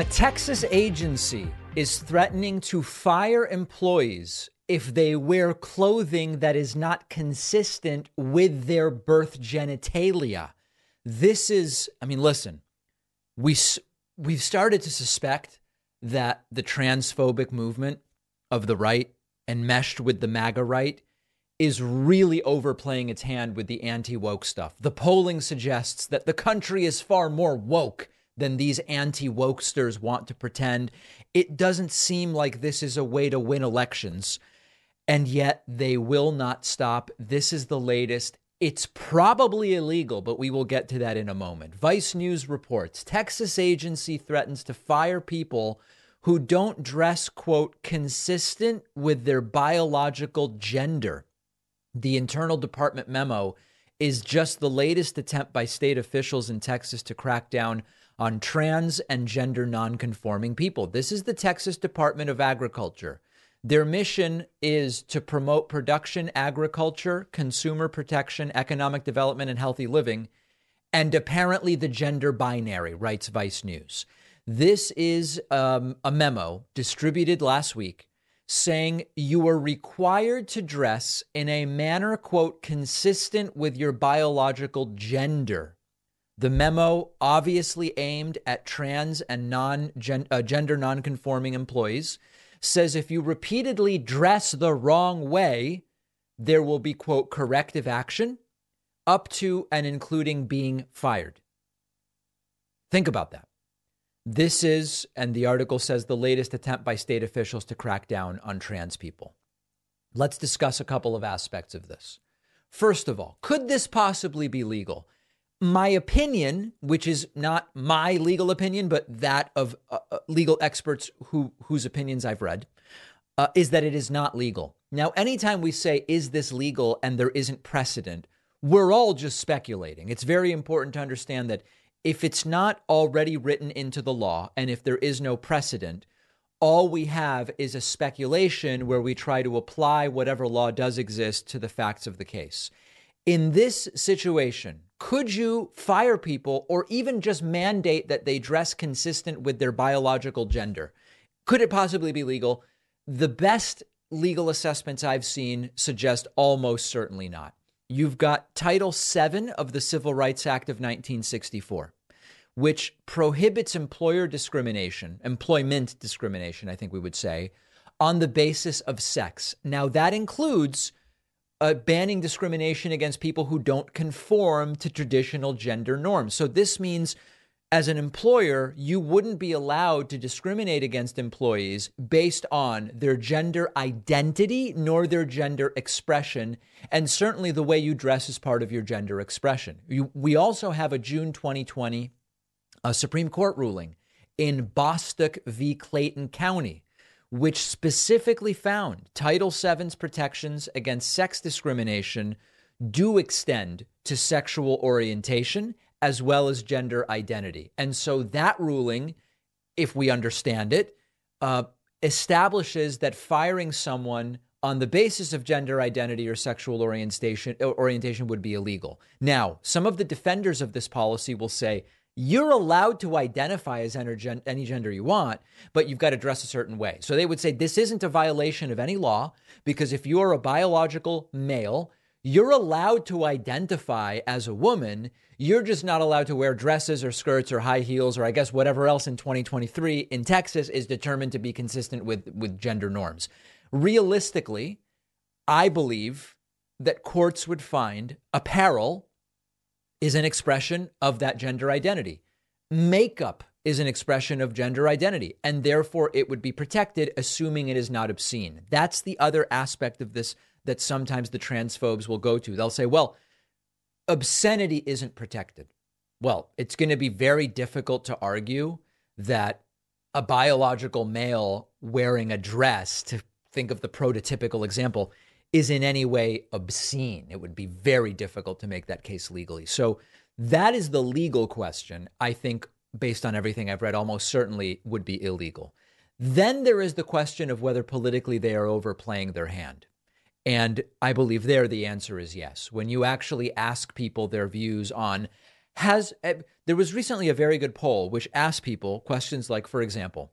A Texas agency is threatening to fire employees if they wear clothing that is not consistent with their birth genitalia. This is, I mean, listen, we we've started to suspect that the transphobic movement of the right and meshed with the MAGA right is really overplaying its hand with the anti woke stuff. The polling suggests that the country is far more woke than these anti wokesters want to pretend. It doesn't seem like this is a way to win elections. And yet they will not stop. This is the latest. It's probably illegal, but we will get to that in a moment. Vice News reports Texas agency threatens to fire people who don't dress, quote, consistent with their biological gender. The internal department memo is just the latest attempt by state officials in Texas to crack down on trans and gender nonconforming people. This is the Texas Department of Agriculture. Their mission is to promote production, agriculture, consumer protection, economic development, and healthy living, and apparently the gender binary, writes Vice News. This is um, a memo distributed last week saying you are required to dress in a manner, quote, consistent with your biological gender. The memo, obviously aimed at trans and non uh, gender nonconforming employees, says if you repeatedly dress the wrong way, there will be, quote, corrective action up to and including being fired. Think about that. This is, and the article says, the latest attempt by state officials to crack down on trans people. Let's discuss a couple of aspects of this. First of all, could this possibly be legal? My opinion, which is not my legal opinion, but that of uh, uh legal experts who, whose opinions I've read, uh, is that it is not legal. Now, anytime we say, is this legal, and there isn't precedent, we're all just speculating. It's very important to understand that if it's not already written into the law and if there is no precedent, all we have is a speculation where we try to apply whatever law does exist to the facts of the case. In this situation, could you fire people or even just mandate that they dress consistent with their biological gender? Could it possibly be legal? The best legal assessments I've seen suggest almost certainly not. You've got Title VII of the Civil Rights Act of 1964, which prohibits employer discrimination, employment discrimination, I think we would say, on the basis of sex. Now, that includes uh, banning discrimination against people who don't conform to traditional gender norms. So, this means as an employer, you wouldn't be allowed to discriminate against employees based on their gender identity nor their gender expression, and certainly the way you dress is part of your gender expression. You, we also have a June 2020 a Supreme Court ruling in Bostock v. Clayton County, which specifically found Title VII's protections against sex discrimination do extend to sexual orientation as well as gender identity. And so that ruling, if we understand it, uh, establishes that firing someone on the basis of gender identity or sexual orientation orientation would be illegal. Now, some of the defenders of this policy will say you're allowed to identify as any gender you want, but you've got to dress a certain way. So they would say this isn't a violation of any law because if you're a biological male, you're allowed to identify as a woman. You're just not allowed to wear dresses or skirts or high heels or I guess whatever else in 2023 in Texas is determined to be consistent with, with gender norms. Realistically, I believe that courts would find apparel is an expression of that gender identity. Makeup is an expression of gender identity, and therefore it would be protected, assuming it is not obscene. That's the other aspect of this that sometimes the transphobes will go to. They'll say, well, obscenity isn't protected. Well, it's going to be very difficult to argue that a biological male wearing a dress, to think of the prototypical example, is in any way obscene. It would be very difficult to make that case legally. So that is the legal question. I think, based on everything I've read, almost certainly would be illegal. Then there is the question of whether politically they are overplaying their hand. And I believe there the answer is yes. When you actually ask people their views on Has uh, there was recently a very good poll which asked people questions like, for example,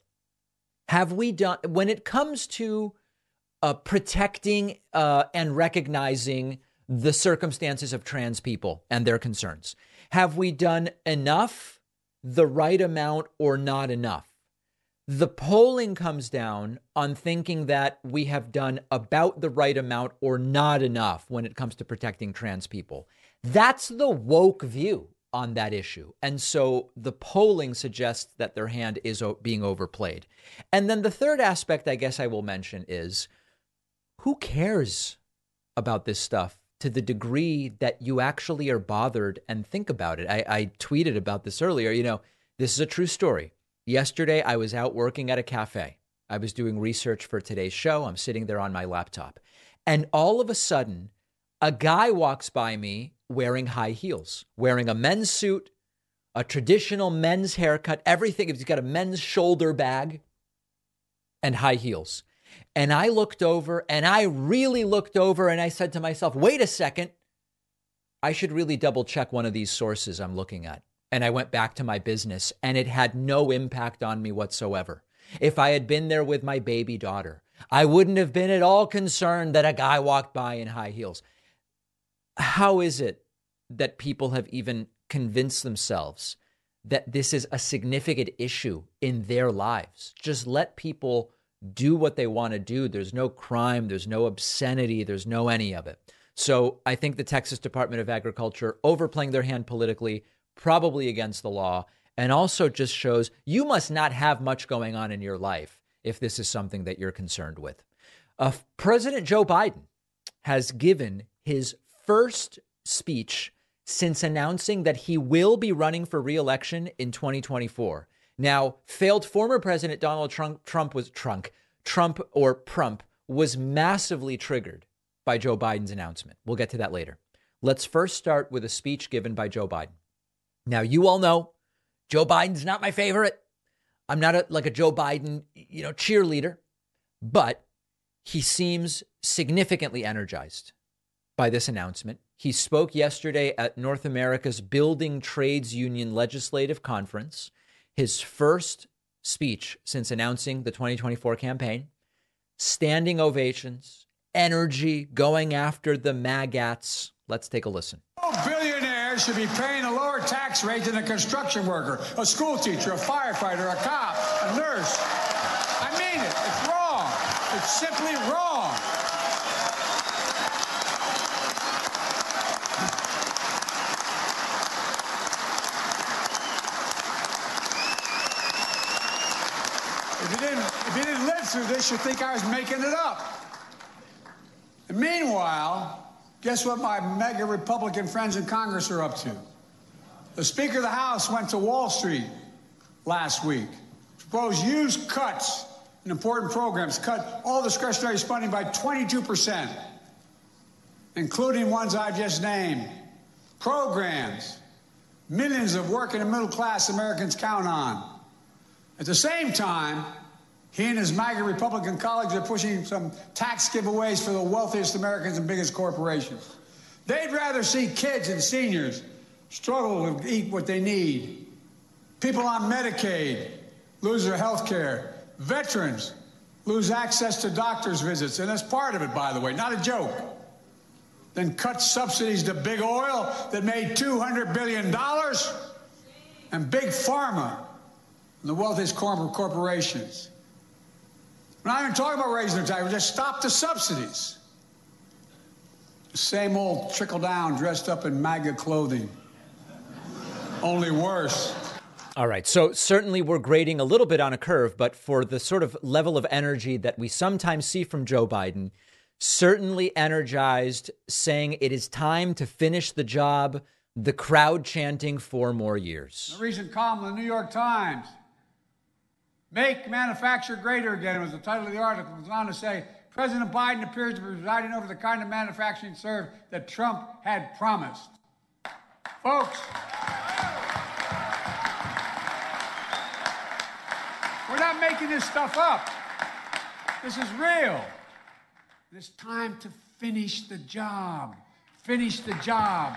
have we done when it comes to uh, protecting uh, and recognizing the circumstances of trans people and their concerns? Have we done enough, the right amount, or not enough? The polling comes down on thinking that we have done about the right amount or not enough when it comes to protecting trans people. That's the woke view on that issue. And so the polling suggests that their hand is being overplayed. And then the third aspect I guess I will mention is who cares about this stuff to the degree that you actually are bothered and think about it? I, I tweeted about this earlier. You know, this is a true story. Yesterday, I was out working at a cafe. I was doing research for today's show. I'm sitting there on my laptop. And all of a sudden, a guy walks by me wearing high heels, wearing a men's suit, a traditional men's haircut, everything. He's got a men's shoulder bag and high heels. And I looked over and I really looked over and I said to myself, wait a second. I should really double check one of these sources I'm looking at. And I went back to my business and it had no impact on me whatsoever. If I had been there with my baby daughter, I wouldn't have been at all concerned that a guy walked by in high heels how is it that people have even convinced themselves that this is a significant issue in their lives? Just let people do what they want to do. There's no crime, there's no obscenity, there's no any of it. So I think the Texas Department of Agriculture overplaying their hand politically, probably against the law, and also just shows you must not have much going on in your life if this is something that you're concerned with. Uh, President Joe Biden has given his first speech since announcing that he will be running for reelection in 2024. Now, failed former President Donald Trump, Trump was Trump, Trump or Prump was massively triggered by Joe Biden's announcement. We'll get to that later. Let's first start with a speech given by Joe Biden. Now, you all know Joe Biden's not my favorite. I'm not a, like a Joe Biden, you know, cheerleader, but he seems significantly energized by this announcement. He spoke yesterday at North America's Building Trades Union Legislative Conference, his first speech since announcing the 2024 campaign. Standing ovations, energy, going after the magats. Let's take a listen. Billionaires should be paying a lower tax rate than a construction worker, a school teacher, a firefighter, a cop, a nurse. I mean it. It's wrong. It's simply wrong. Through this, you think I was making it up. And meanwhile, guess what my MAGA Republican friends in Congress are up to? The Speaker of the House went to Wall Street last week, proposed huge cuts in important programs, cut all discretionary spending by 22%, including ones I've just named. Programs millions of working and middle class Americans count on. At the same time, he and his MAGA Republican colleagues are pushing some tax giveaways for the wealthiest Americans and biggest corporations. They'd rather see kids and seniors struggle to eat what they need. People on Medicaid lose their health care. Veterans lose access to doctor's visits. And that's part of it, by the way, not a joke. Then cut subsidies to big oil that made $200 billion and big pharma and the wealthiest corporate corporations. We're not even talking about raising the tax. We just stop the subsidies. Same old trickle down, dressed up in MAGA clothing. Only worse. All right. So certainly we're grading a little bit on a curve, but for the sort of level of energy that we sometimes see from Joe Biden, certainly energized, saying it is time to finish the job, the crowd chanting four more years. A recent column in the New York Times Make manufacture greater again was the title of the article. It was on to say President Biden appears to be presiding over the kind of manufacturing serve that Trump had promised. Folks, we're not making this stuff up. This is real. It's time to finish the job. Finish the job.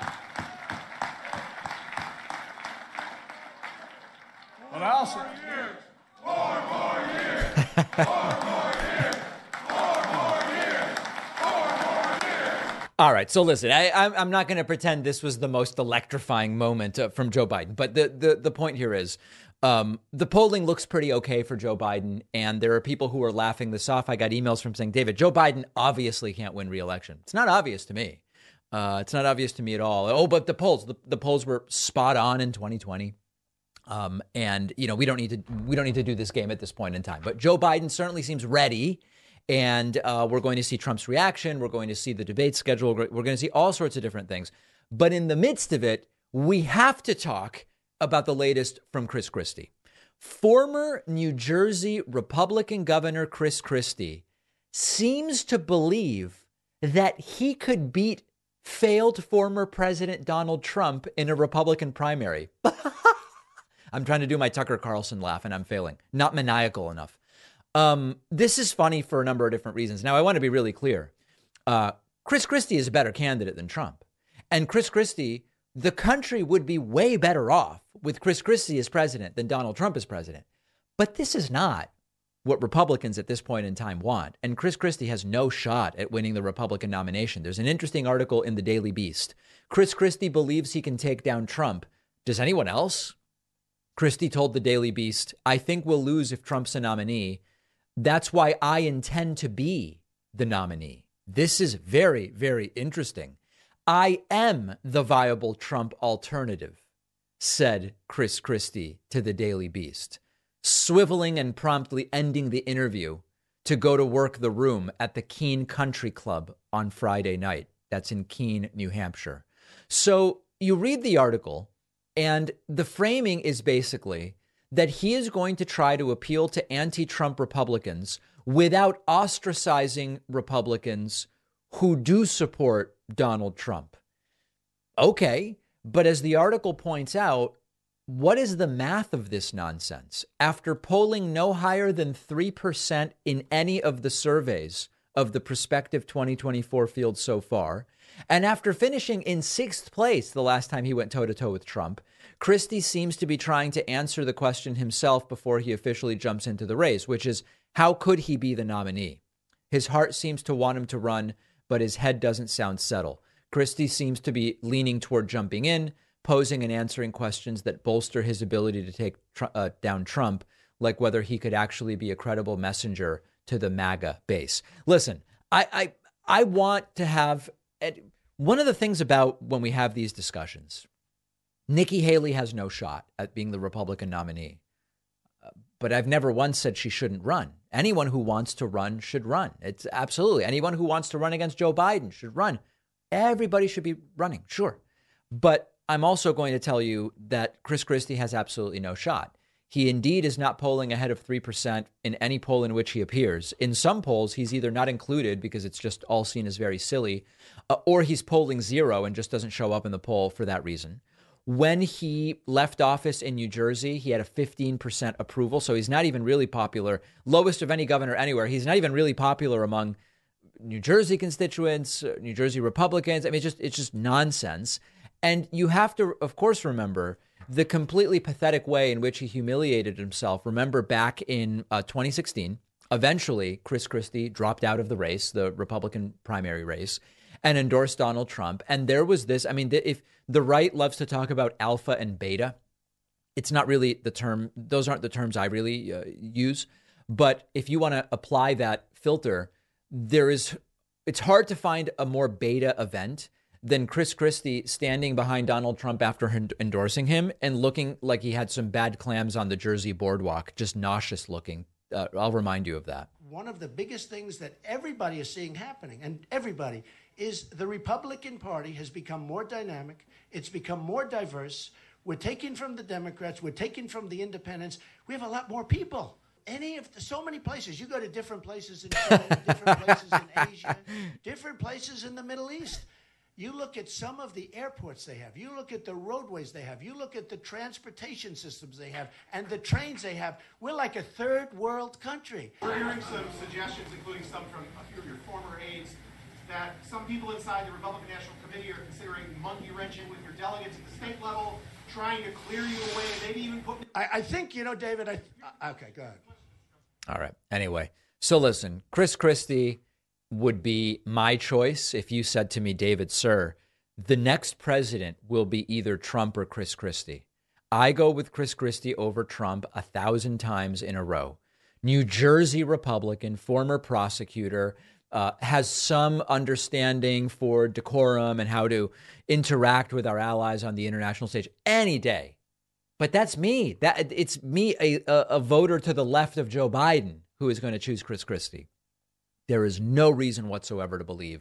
But I more years. All right, so listen, I, am not going to pretend this was the most electrifying moment uh, from Joe Biden, but the, the, the point here is um, the polling looks pretty okay for Joe Biden, and there are people who are laughing this off. I got emails from saying, David, Joe Biden obviously can't win re-election. It's not obvious to me. Uh, it's not obvious to me at all. Oh, but the polls, the, the polls were spot on in 2020. Um, and you know we don't need to we don't need to do this game at this point in time. But Joe Biden certainly seems ready, and uh, we're going to see Trump's reaction. We're going to see the debate schedule. We're going to see all sorts of different things. But in the midst of it, we have to talk about the latest from Chris Christie. Former New Jersey Republican Governor Chris Christie seems to believe that he could beat failed former President Donald Trump in a Republican primary. I'm trying to do my Tucker Carlson laugh and I'm failing. Not maniacal enough. Um, this is funny for a number of different reasons. Now, I want to be really clear. Uh, Chris Christie is a better candidate than Trump. And Chris Christie, the country would be way better off with Chris Christie as president than Donald Trump as president. But this is not what Republicans at this point in time want. And Chris Christie has no shot at winning the Republican nomination. There's an interesting article in the Daily Beast. Chris Christie believes he can take down Trump. Does anyone else? Christie told the Daily Beast, I think we'll lose if Trump's a nominee. That's why I intend to be the nominee. This is very, very interesting. I am the viable Trump alternative, said Chris Christie to the Daily Beast, swiveling and promptly ending the interview to go to work the room at the Keene Country Club on Friday night. That's in Keene, New Hampshire. So you read the article and the framing is basically that he is going to try to appeal to anti Trump Republicans without ostracizing Republicans who do support Donald Trump. Okay, but as the article points out, what is the math of this nonsense? After polling no higher than 3% in any of the surveys of the prospective 2024 field so far, and after finishing in sixth place the last time he went toe to toe with Trump, Christie seems to be trying to answer the question himself before he officially jumps into the race, which is how could he be the nominee? His heart seems to want him to run, but his head doesn't sound settle. Christie seems to be leaning toward jumping in, posing and answering questions that bolster his ability to take uh, down Trump, like whether he could actually be a credible messenger to the MAGA base. Listen, I I, I want to have one of the things about when we have these discussions, Nikki Haley has no shot at being the Republican nominee. But I've never once said she shouldn't run. Anyone who wants to run should run. It's absolutely anyone who wants to run against Joe Biden should run. Everybody should be running, sure. But I'm also going to tell you that Chris Christie has absolutely no shot. He indeed is not polling ahead of 3% in any poll in which he appears. In some polls, he's either not included because it's just all seen as very silly, uh, or he's polling zero and just doesn't show up in the poll for that reason. When he left office in New Jersey, he had a 15% approval. So he's not even really popular, lowest of any governor anywhere. He's not even really popular among New Jersey constituents, uh, New Jersey Republicans. I mean, it's just, it's just nonsense. And you have to, of course, remember the completely pathetic way in which he humiliated himself. Remember back in uh, 2016, eventually Chris Christie dropped out of the race, the Republican primary race, and endorsed Donald Trump. And there was this I mean, if the right loves to talk about alpha and beta, it's not really the term, those aren't the terms I really uh, use. But if you want to apply that filter, there is, it's hard to find a more beta event than Chris Christie standing behind Donald Trump after endorsing him and looking like he had some bad clams on the Jersey boardwalk, just nauseous looking. Uh, I'll remind you of that. One of the biggest things that everybody is seeing happening, and everybody, is the Republican Party has become more dynamic, it's become more diverse. We're taking from the Democrats, we're taking from the independents. We have a lot more people any of the, so many places. You go to different places in China, different places in Asia, different places in the Middle East. You look at some of the airports they have, you look at the roadways they have, you look at the transportation systems they have, and the trains they have. We're like a third world country. We're hearing some suggestions, including some from a few of your former aides, that some people inside the Republican National Committee are considering monkey wrenching with your delegates at the state level trying to clear you away, maybe even put. I, I think you know, David. I uh, okay, go ahead. All right. Anyway, so listen, Chris Christie would be my choice if you said to me, David, sir, the next president will be either Trump or Chris Christie. I go with Chris Christie over Trump a thousand times in a row. New Jersey Republican, former prosecutor, uh, has some understanding for decorum and how to interact with our allies on the international stage any day. But that's me. That it's me, a, a, a voter to the left of Joe Biden, who is going to choose Chris Christie. There is no reason whatsoever to believe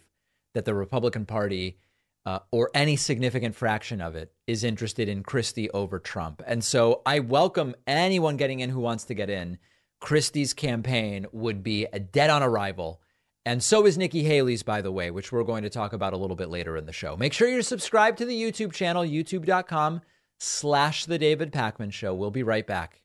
that the Republican Party uh, or any significant fraction of it is interested in Christie over Trump. And so I welcome anyone getting in who wants to get in. Christie's campaign would be a dead on arrival. And so is Nikki Haley's, by the way, which we're going to talk about a little bit later in the show. Make sure you're subscribed to the YouTube channel, youtube.com slash The David Pakman Show. We'll be right back.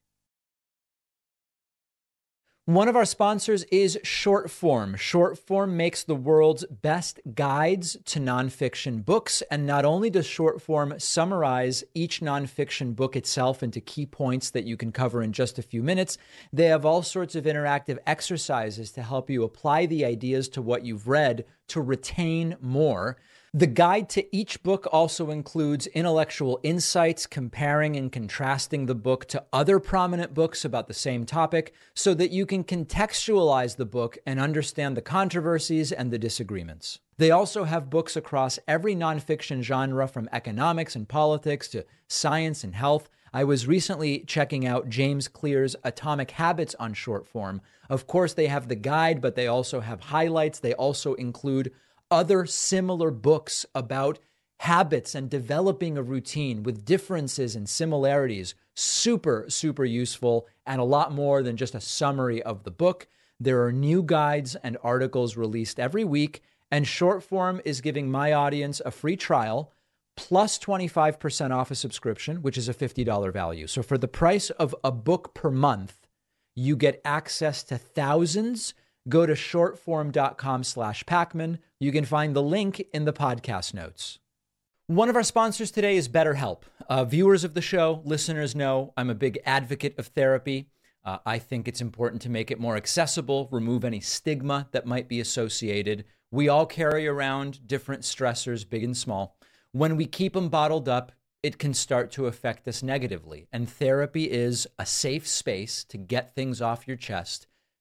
One of our sponsors is Shortform. Shortform makes the world's best guides to nonfiction books. And not only does Shortform summarize each nonfiction book itself into key points that you can cover in just a few minutes, they have all sorts of interactive exercises to help you apply the ideas to what you've read to retain more. The guide to each book also includes intellectual insights, comparing and contrasting the book to other prominent books about the same topic so that you can contextualize the book and understand the controversies and the disagreements. They also have books across every nonfiction genre from economics and politics to science and health. I was recently checking out James Clear's Atomic Habits on Shortform. Of course, they have the guide, but they also have highlights. They also include other similar books about habits and developing a routine with differences and similarities. Super, super useful and a lot more than just a summary of the book. There are new guides and articles released every week, and Shortform is giving my audience a free trial plus 25% off a subscription, which is a $50 value. So for the price of a book per month, you get access to thousands go to shortform.com slash Pakman. You can find the link in the podcast notes. One of our sponsors today is BetterHelp. Uh, viewers of the show, listeners know I'm a big advocate of therapy. Uh, I think it's important to make it more accessible, remove any stigma that might be associated. We all carry around different stressors, big and small. When we keep them bottled up, it can start to affect us negatively. And therapy is a safe space to get things off your chest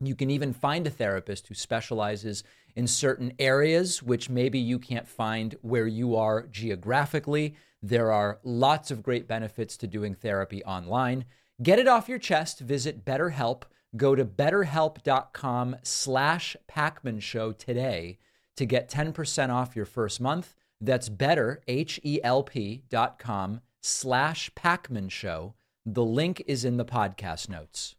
You can even find a therapist who specializes in certain areas, which maybe you can't find where you are geographically. There are lots of great benefits to doing therapy online. Get it off your chest. Visit BetterHelp. Go to betterhelp.com slash Pakman Show today to get 10% off your first month. That's better, H-E-L-P dot com slash Pakman Show. The link is in the podcast notes.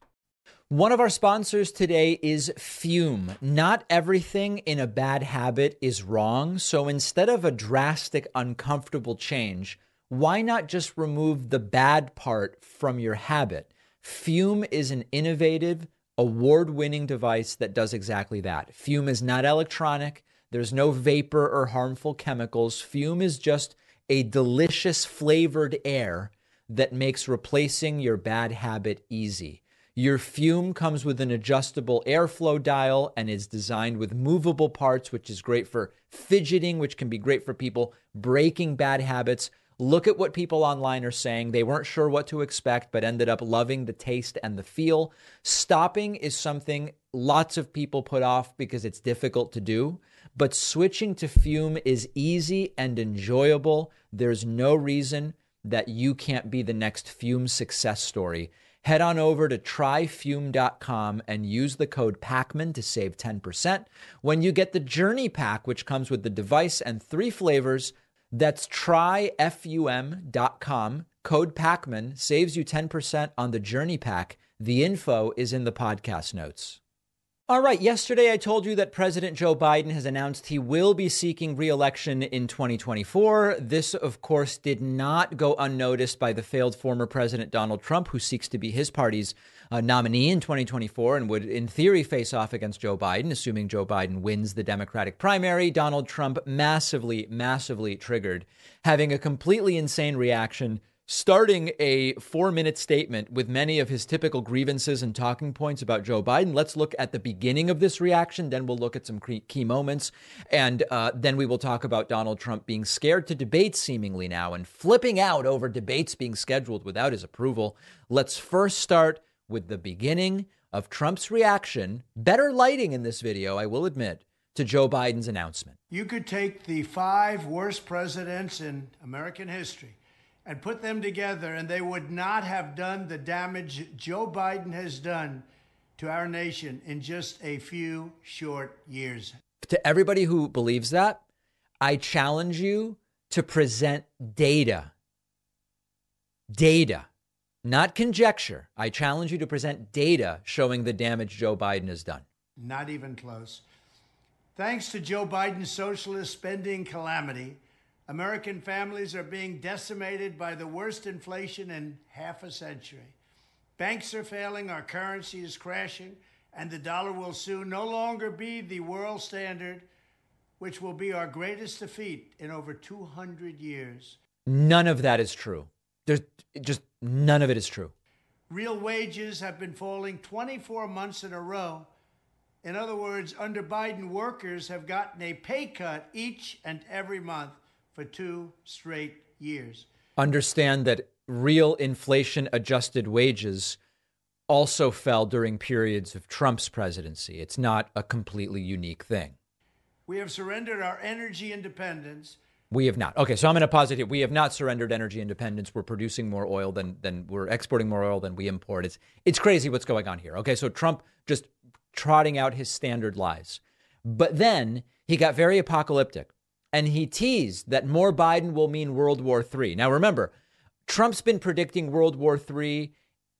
One of our sponsors today is Füm. Not everything in a bad habit is wrong. So instead of a drastic, uncomfortable change, why not just remove the bad part from your habit? Füm is an innovative, award winning device that does exactly that. Füm is not electronic, there's no vapor or harmful chemicals. Füm is just a delicious flavored air that makes replacing your bad habit easy. Your Füm comes with an adjustable airflow dial and is designed with movable parts, which is great for fidgeting, which can be great for people breaking bad habits. Look at what people online are saying. They weren't sure what to expect, but ended up loving the taste and the feel. Stopping is something lots of people put off because it's difficult to do, but switching to Füm is easy and enjoyable. There's no reason that you can't be the next Füm success story head on over to tryfum.com and use the code PAKMAN to save 10%. When you get the Journey Pack, which comes with the device and three flavors, that's tryfum.com, Code PAKMAN saves you 10% on the Journey Pack. The info is in the podcast notes. All right, yesterday I told you that President Joe Biden has announced he will be seeking reelection in 2024. This, of course, did not go unnoticed by the failed former President Donald Trump, who seeks to be his party's uh, nominee in 2024 and would, in theory, face off against Joe Biden, assuming Joe Biden wins the Democratic primary. Donald Trump massively, massively triggered, having a completely insane reaction starting a four minute statement with many of his typical grievances and talking points about Joe Biden. Let's look at the beginning of this reaction. Then we'll look at some key moments. And uh, then we will talk about Donald Trump being scared to debate seemingly now and flipping out over debates being scheduled without his approval. Let's first start with the beginning of Trump's reaction. Better lighting in this video, I will admit. To Joe Biden's announcement. You could take the five worst presidents in American history and put them together, and they would not have done the damage Joe Biden has done to our nation in just a few short years. To everybody who believes that, I challenge you to present data. Data, not conjecture. I challenge you to present data showing the damage Joe Biden has done. Not even close. Thanks to Joe Biden's socialist spending calamity, American families are being decimated by the worst inflation in half a century. Banks are failing, our currency is crashing, and the dollar will soon no longer be the world standard, which will be our greatest defeat in over 200 years. None of that is true. There's just none of it is true. Real wages have been falling 24 months in a row. In other words, under Biden, workers have gotten a pay cut each and every month for two straight years. Understand that real inflation adjusted wages also fell during periods of Trump's presidency. It's not a completely unique thing. We have surrendered our energy independence. We have not. Okay, so I'm going to pause it here. We have not surrendered energy independence. We're producing more oil than than we're exporting more oil than we import. It's it's crazy what's going on here. Okay, so Trump just trotting out his standard lies. But then he got very apocalyptic and he teased that more Biden will mean World War III. Now, remember, Trump's been predicting World War III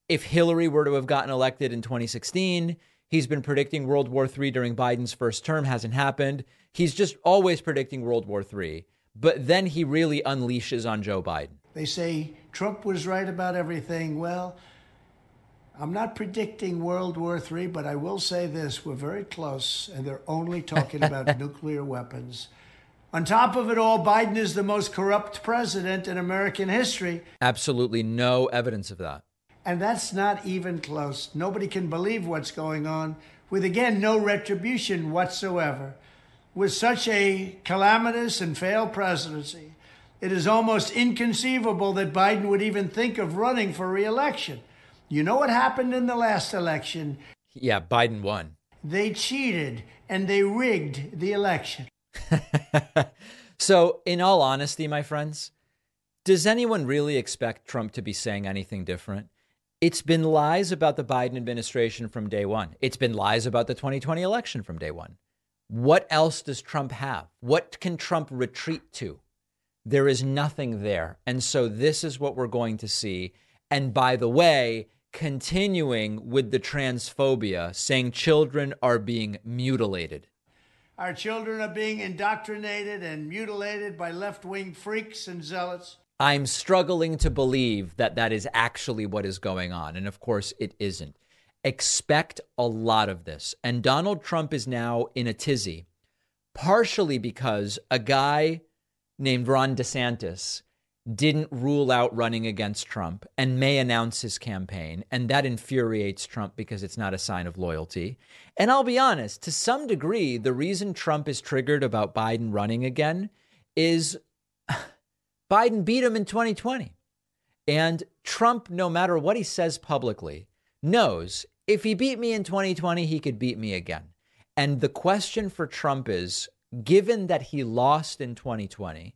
if Hillary were to have gotten elected in 2016. He's been predicting World War III during Biden's first term, hasn't happened. He's just always predicting World War III. But then he really unleashes on Joe Biden. They say Trump was right about everything. Well, I'm not predicting World War III, but I will say this we're very close, and they're only talking about nuclear weapons. On top of it all, Biden is the most corrupt president in American history. Absolutely no evidence of that. And that's not even close. Nobody can believe what's going on, with again, no retribution whatsoever. With such a calamitous and failed presidency, it is almost inconceivable that Biden would even think of running for reelection. You know what happened in the last election? Yeah, Biden won. They cheated and they rigged the election. so, in all honesty, my friends, does anyone really expect Trump to be saying anything different? It's been lies about the Biden administration from day one. It's been lies about the 2020 election from day one. What else does Trump have? What can Trump retreat to? There is nothing there. And so this is what we're going to see. And by the way, continuing with the transphobia, saying children are being mutilated. Our children are being indoctrinated and mutilated by left wing freaks and zealots. I'm struggling to believe that that is actually what is going on. And of course, it isn't. Expect a lot of this. And Donald Trump is now in a tizzy, partially because a guy named Ron DeSantis didn't rule out running against Trump and may announce his campaign. And that infuriates Trump because it's not a sign of loyalty. And I'll be honest, to some degree, the reason Trump is triggered about Biden running again is Biden beat him in 2020. And Trump, no matter what he says publicly, knows if he beat me in 2020, he could beat me again. And the question for Trump is given that he lost in 2020,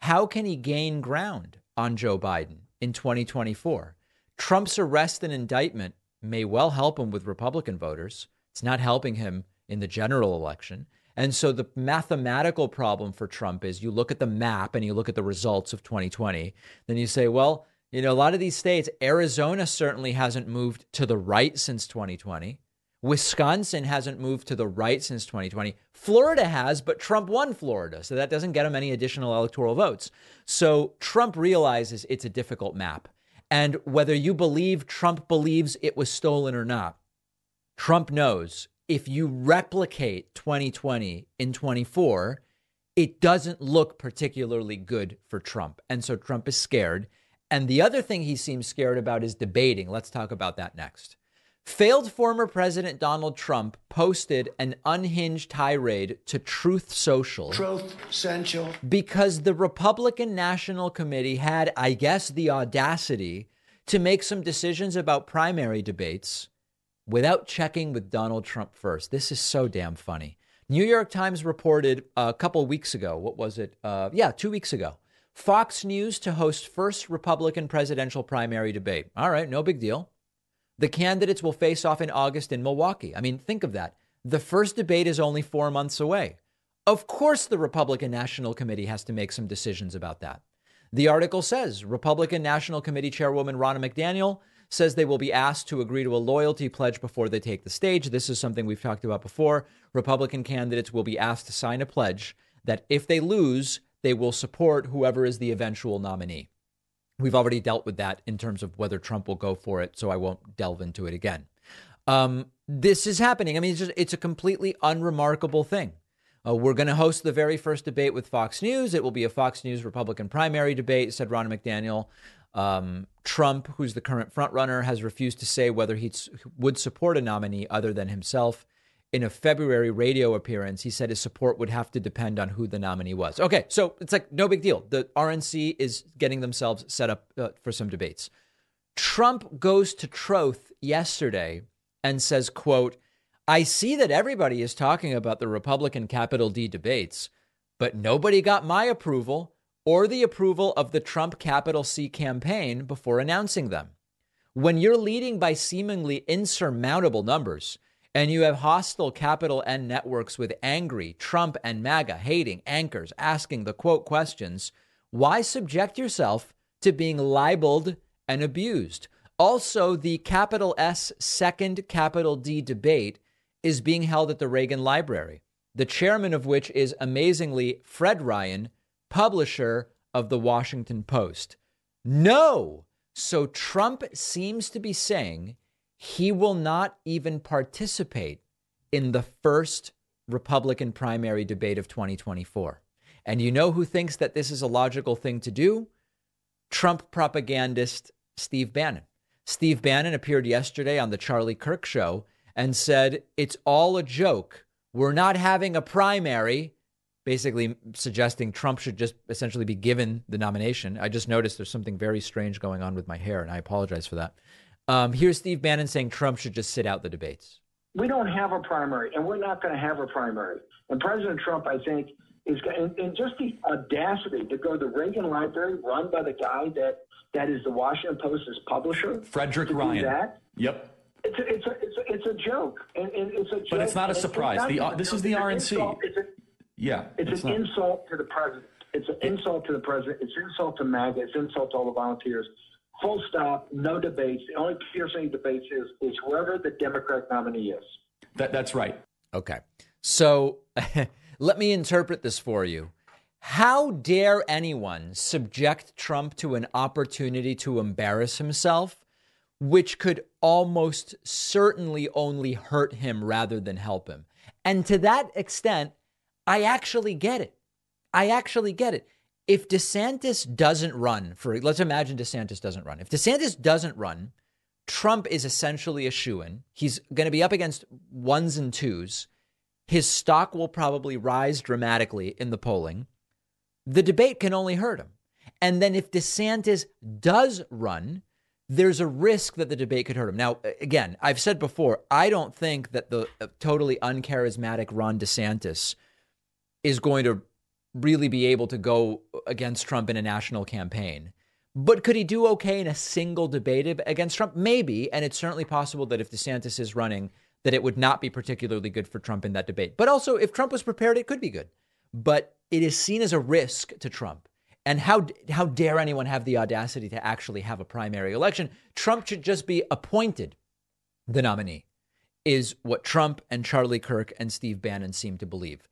how can he gain ground on Joe Biden in 2024? Trump's arrest and indictment may well help him with Republican voters. It's not helping him in the general election. And so the mathematical problem for Trump is you look at the map and you look at the results of 2020, then you say, well, You know, a lot of these states, Arizona certainly hasn't moved to the right since 2020. Wisconsin hasn't moved to the right since 2020. Florida has, but Trump won Florida, so that doesn't get him any additional electoral votes. So Trump realizes it's a difficult map. And whether you believe Trump believes it was stolen or not, Trump knows if you replicate 2020 in 24, it doesn't look particularly good for Trump. And so Trump is scared. And the other thing he seems scared about is debating. Let's talk about that next. Failed former President Donald Trump posted an unhinged tirade to Truth Social. Truth Central. Because the Republican National Committee had, I guess, the audacity to make some decisions about primary debates without checking with Donald Trump first. This is so damn funny. New York Times reported a couple weeks ago, what was it? Uh, yeah, two weeks ago. Fox News to host first Republican presidential primary debate. All right, no big deal. The candidates will face off in August in Milwaukee. I mean, think of that. The first debate is only four months away. Of course, the Republican National Committee has to make some decisions about that. The article says Republican National Committee Chairwoman Ronna McDaniel says they will be asked to agree to a loyalty pledge before they take the stage. This is something we've talked about before. Republican candidates will be asked to sign a pledge that if they lose, they will support whoever is the eventual nominee. We've already dealt with that in terms of whether Trump will go for it, so I won't delve into it again. Um, this is happening. I mean, it's just it's a completely unremarkable thing. Uh, we're going to host the very first debate with Fox News. It will be a Fox News Republican primary debate, said Ronna McDaniel. Um, Trump, who's the current frontrunner, has refused to say whether he would support a nominee other than himself. In a February radio appearance, he said his support would have to depend on who the nominee was. Okay, so it's like no big deal. The RNC is getting themselves set up uh, for some debates. Trump goes to Troth yesterday and says, quote, I see that everybody is talking about the Republican capital D debates, but nobody got my approval or the approval of the Trump capital C campaign before announcing them. When you're leading by seemingly insurmountable numbers, and you have hostile capital N networks with angry Trump and MAGA hating anchors asking the quote questions, why subject yourself to being libeled and abused? Also, the capital S second capital D debate is being held at the Reagan Library, the chairman of which is amazingly Fred Ryan, publisher of the Washington Post. No! So Trump seems to be saying he will not even participate in the first Republican primary debate of 2024. And you know who thinks that this is a logical thing to do? Trump propagandist Steve Bannon. Steve Bannon appeared yesterday on the Charlie Kirk show and said, It's all a joke. We're not having a primary, basically suggesting Trump should just essentially be given the nomination. I just noticed there's something very strange going on with my hair, and I apologize for that. Um, here's Steve Bannon saying Trump should just sit out the debates. We don't have a primary, and we're not going to have a primary. And President Trump, I think, is and, and just the audacity to go to the Reagan Library, run by the guy that that is the Washington Post's publisher, Frederick Ryan. That, yep. It's a, it's a, it's a, it's a joke, and, and it's a joke. But it's not a surprise. The, uh, this is the RNC. Insult. It's a, yeah, it's, it's an not. insult to the president. It's an insult to the president. It's an insult to MAGA. It's an insult to all the volunteers. Full stop. No debates. The only piercing debates is is whoever the Democrat nominee is. That that's right. Okay. So let me interpret this for you. How dare anyone subject Trump to an opportunity to embarrass himself, which could almost certainly only hurt him rather than help him? And to that extent, I actually get it. I actually get it. If DeSantis doesn't run for, let's imagine DeSantis doesn't run. If DeSantis doesn't run, Trump is essentially a shoe in. He's going to be up against ones and twos. His stock will probably rise dramatically in the polling. The debate can only hurt him. And then if DeSantis does run, there's a risk that the debate could hurt him. Now, again, I've said before, I don't think that the uh, totally uncharismatic Ron DeSantis is going to really be able to go against Trump in a national campaign. But could he do okay in a single debate against Trump? Maybe. And it's certainly possible that if DeSantis is running, that it would not be particularly good for Trump in that debate. But also, if Trump was prepared, it could be good. But it is seen as a risk to Trump. And how how dare anyone have the audacity to actually have a primary election? Trump should just be appointed the nominee. Is what Trump and Charlie Kirk and Steve Bannon seem to believe.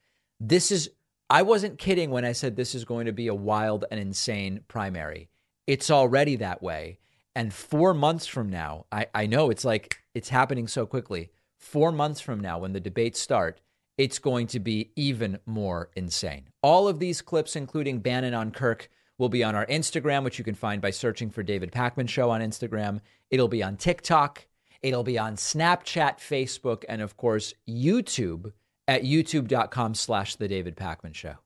This is I wasn't kidding when I said this is going to be a wild and insane primary. It's already that way. And four months from now, I, I know it's like it's happening so quickly. Four months from now, when the debates start, it's going to be even more insane. All of these clips, including Bannon on Kirk, will be on our Instagram, which you can find by searching for David Pakman Show on Instagram. It'll be on TikTok. It'll be on Snapchat, Facebook, and of course, YouTube at youtube.com slash The David Pakman Show.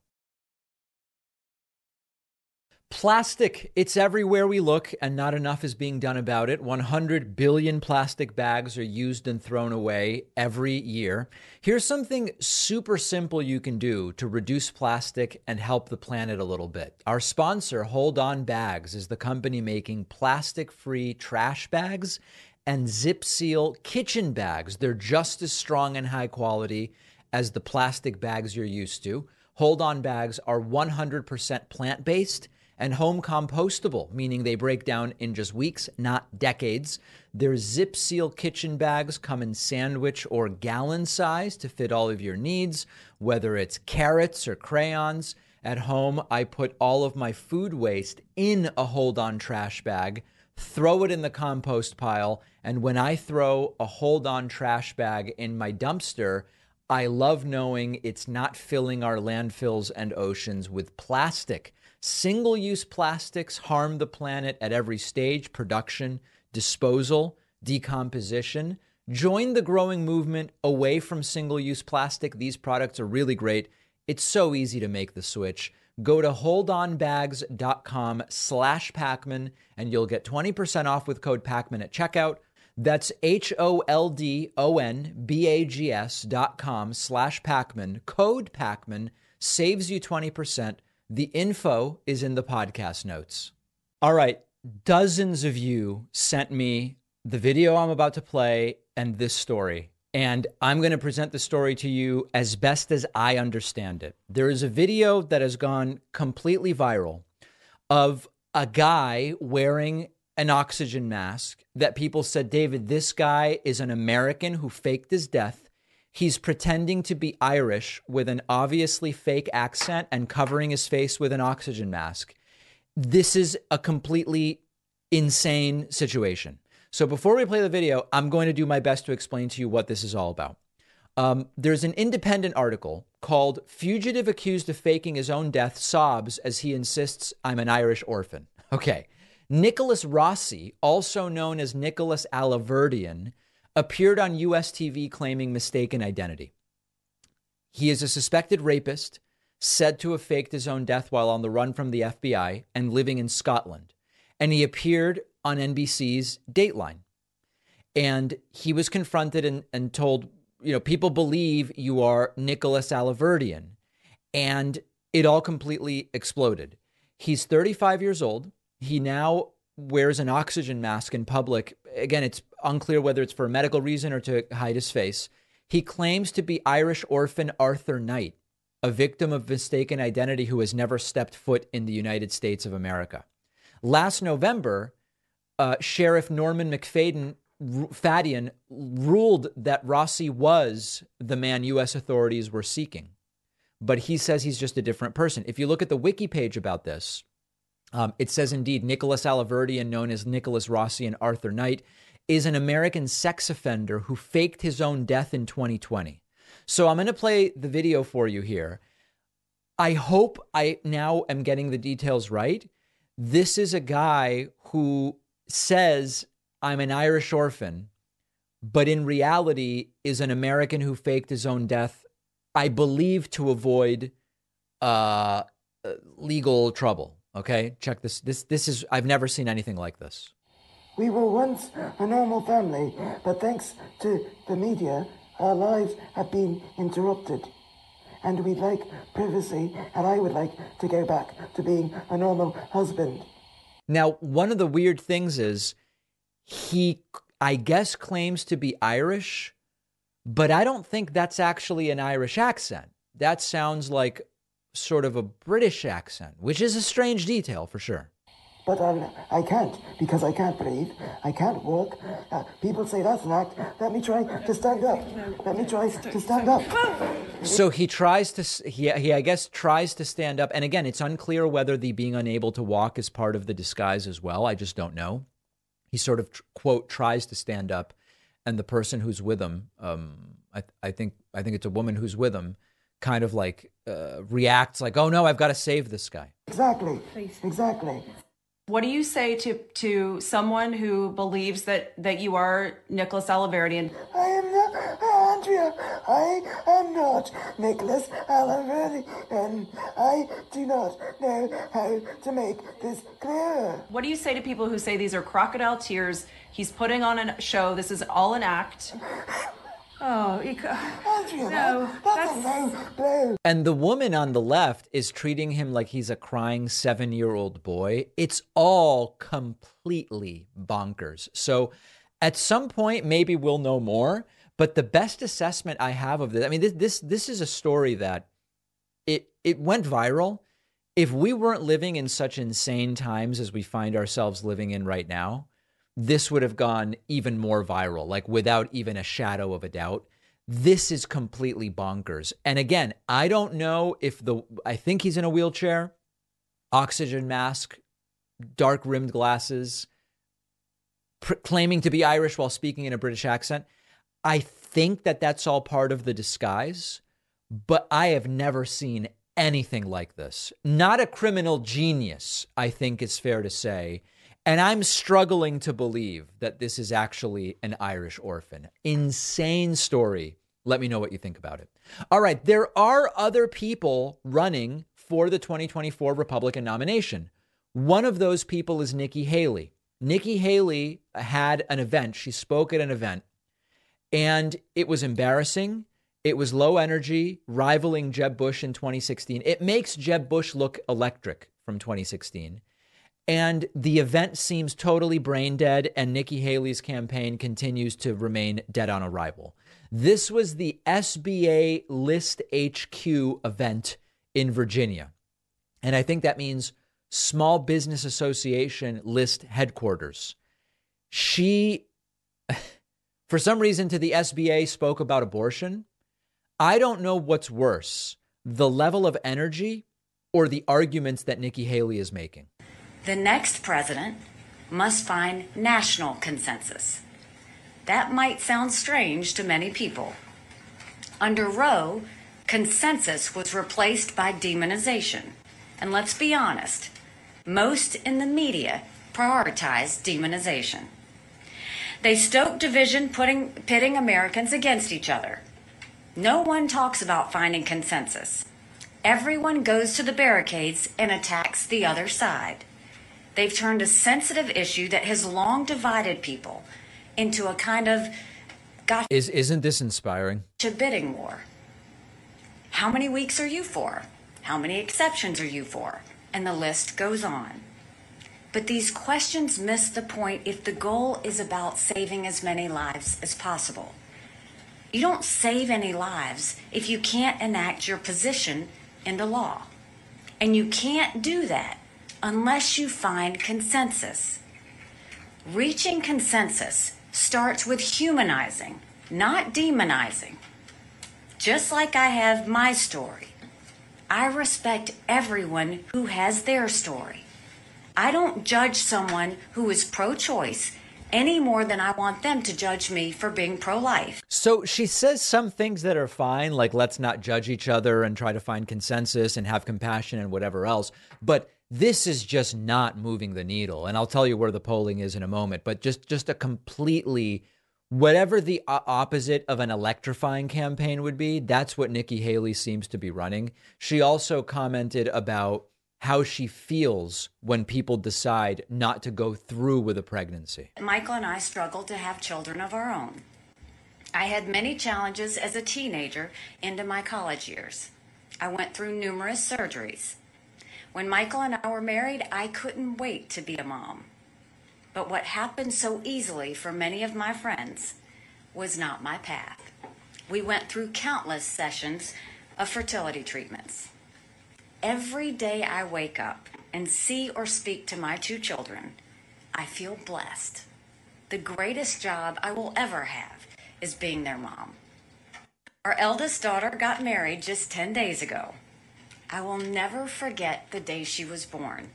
Plastic, it's everywhere we look, and not enough is being done about it. 100 billion plastic bags are used and thrown away every year. Here's something super simple you can do to reduce plastic and help the planet a little bit. Our sponsor, Hold On Bags, is the company making plastic free trash bags and zip seal kitchen bags. They're just as strong and high quality as the plastic bags you're used to. Hold On bags are 100% plant based and home compostable, meaning they break down in just weeks, not decades. Their zip seal kitchen bags come in sandwich or gallon size to fit all of your needs, whether it's carrots or crayons. At home, I put all of my food waste in a hold on trash bag, throw it in the compost pile, and when I throw a hold on trash bag in my dumpster, I love knowing it's not filling our landfills and oceans with plastic. Single use plastics harm the planet at every stage production, disposal, decomposition. Join the growing movement away from single use plastic. These products are really great. It's so easy to make the switch. Go to holdonbags.com slash Pakman and you'll get 20% off with code Pakman at checkout. That's H O L D O N B A G S dot com slash Pakman. Code Pakman saves you 20%. The info is in the podcast notes. All right. Dozens of you sent me the video I'm about to play and this story. And I'm going to present the story to you as best as I understand it. There is a video that has gone completely viral of a guy wearing an oxygen mask that people said, David, this guy is an American who faked his death He's pretending to be Irish with an obviously fake accent and covering his face with an oxygen mask. This is a completely insane situation. So before we play the video, I'm going to do my best to explain to you what this is all about. Um, there's an independent article called Fugitive Accused of Faking His Own Death Sobs as He Insists I'm an Irish Orphan. Okay. Nicholas Rossi, also known as Nicholas Alahverdian, appeared on US TV claiming mistaken identity. He is a suspected rapist, said to have faked his own death while on the run from the FBI and living in Scotland. And he appeared on NBC's Dateline. And he was confronted and, and told, you know, people believe you are Nicholas Alahverdian. And it all completely exploded. He's 35 years old. He now wears an oxygen mask in public. Again, it's unclear whether it's for a medical reason or to hide his face. He claims to be Irish orphan Arthur Knight, a victim of mistaken identity who has never stepped foot in the United States of America. Last November, uh, Sheriff Norman McFadden Fadian ruled that Rossi was the man U.S. authorities were seeking. But he says he's just a different person. If you look at the wiki page about this, um, it says indeed Nicholas Alahverdian, known as Nicholas Rossi and Arthur Knight, is an American sex offender who faked his own death in 2020. So I'm going to play the video for you here. I hope I now am getting the details right. This is a guy who says, I'm an Irish orphan, but in reality is an American who faked his own death, I believe, to avoid uh, legal trouble. Okay, check this. This this is I've never seen anything like this. We were once a normal family, but thanks to the media, our lives have been interrupted. And we'd like privacy, and I would like to go back to being a normal husband. Now, one of the weird things is he, I guess, claims to be Irish, but I don't think that's actually an Irish accent. That sounds like sort of a British accent, which is a strange detail for sure. But um, I can't because I can't breathe. I can't walk. Uh, people say that's an act. Let me try to stand up. Let me try to stand up. So he tries to he he I guess tries to stand up and again it's unclear whether the being unable to walk is part of the disguise as well. I just don't know. He sort of quote tries to stand up and the person who's with him um I I think I think it's a woman who's with him kind of like uh, reacts like oh no I've got to save this guy. Exactly. Exactly. What do you say to to someone who believes that that you are Nicholas Alahverdian? I am not Andrea. I am not Nicholas Alaverdi, and I do not know how to make this clear. What do you say to people who say these are crocodile tears? He's putting on a show. This is all an act. Oh, you ca- Andrea, No, that- that's, a low blow. And the woman on the left is treating him like he's a crying seven year old boy. It's all completely bonkers. So at some point, maybe we'll know more. But the best assessment I have of this, I mean, this this this is a story that it it went viral. If we weren't living in such insane times as we find ourselves living in right now, this would have gone even more viral, like without even a shadow of a doubt. This is completely bonkers. And again, I don't know if the, I think he's in a wheelchair, oxygen mask, dark rimmed glasses, pr- claiming to be Irish while speaking in a British accent. I think that that's all part of the disguise, but I have never seen anything like this. Not a criminal genius, I think it's fair to say. And I'm struggling to believe that this is actually an Irish orphan. Insane story. Let me know what you think about it. All right, there are other people running for the 2024 Republican nomination. One of those people is Nikki Haley. Nikki Haley had an event. She spoke at an event, and it was embarrassing. It was low energy, rivaling Jeb Bush in 2016. It makes Jeb Bush look electric from 2016. And the event seems totally brain dead, and Nikki Haley's campaign continues to remain dead on arrival. This was the SBA List HQ event in Virginia. And I think that means Small Business Association List headquarters. She, for some reason, to the SBA spoke about abortion. I don't know what's worse the level of energy or the arguments that Nikki Haley is making. The next president must find national consensus. That might sound strange to many people. Under Roe, consensus was replaced by demonization. And let's be honest, most in the media prioritize demonization. They stoke division, putting, pitting Americans against each other. No one talks about finding consensus. Everyone goes to the barricades and attacks the other side. They've turned a sensitive issue that has long divided people into a kind of gotcha Is isn't this inspiring? To bidding war. How many weeks are you for? How many exceptions are you for? And the list goes on. But these questions miss the point if the goal is about saving as many lives as possible. You don't save any lives if you can't enact your position into law. And you can't do that unless you find consensus. Reaching consensus starts with humanizing, not demonizing. Just like I have my story, I respect everyone who has their story. I don't judge someone who is pro choice any more than I want them to judge me for being pro life. So she says some things that are fine, like let's not judge each other and try to find consensus and have compassion and whatever else. But this is just not moving the needle. And I'll tell you where the polling is in a moment. But just just a completely whatever the opposite of an electrifying campaign would be, that's what Nikki Haley seems to be running. She also commented about how she feels when people decide not to go through with a pregnancy. Michael and I struggled to have children of our own. I had many challenges as a teenager into my college years. I went through numerous surgeries. When Michael and I were married, I couldn't wait to be a mom. But what happened so easily for many of my friends was not my path. We went through countless sessions of fertility treatments. every day I wake up and see or speak to my two children, I feel blessed. The greatest job I will ever have is being their mom. Our eldest daughter got married just 10 days ago. I will never forget the day she was born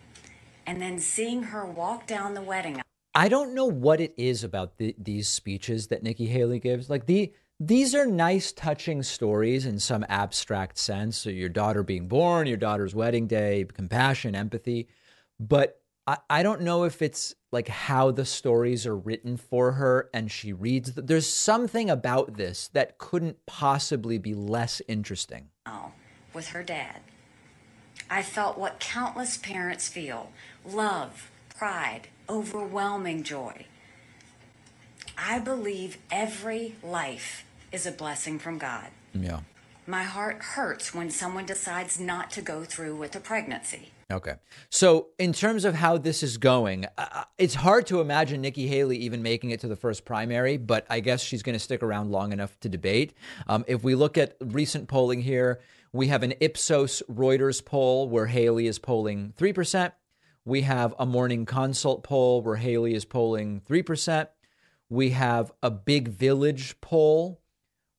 and then seeing her walk down the wedding I don't know what it is about the, these speeches that Nikki Haley gives. Like the these are nice, touching stories in some abstract sense. So your daughter being born, your daughter's wedding day, compassion, empathy. But I, I don't know if it's like how the stories are written for her and she reads. The, there's something about this that couldn't possibly be less interesting. Oh, with her dad. I felt what countless parents feel love, pride, overwhelming joy. I believe every life is a blessing from God. Yeah. My heart hurts when someone decides not to go through with a pregnancy. Okay. So, in terms of how this is going, uh, it's hard to imagine Nikki Haley even making it to the first primary, but I guess she's going to stick around long enough to debate. Um, if we look at recent polling here, we have an Ipsos Reuters poll where Haley is polling 3%. We have a morning consult poll where Haley is polling 3%. We have a big village poll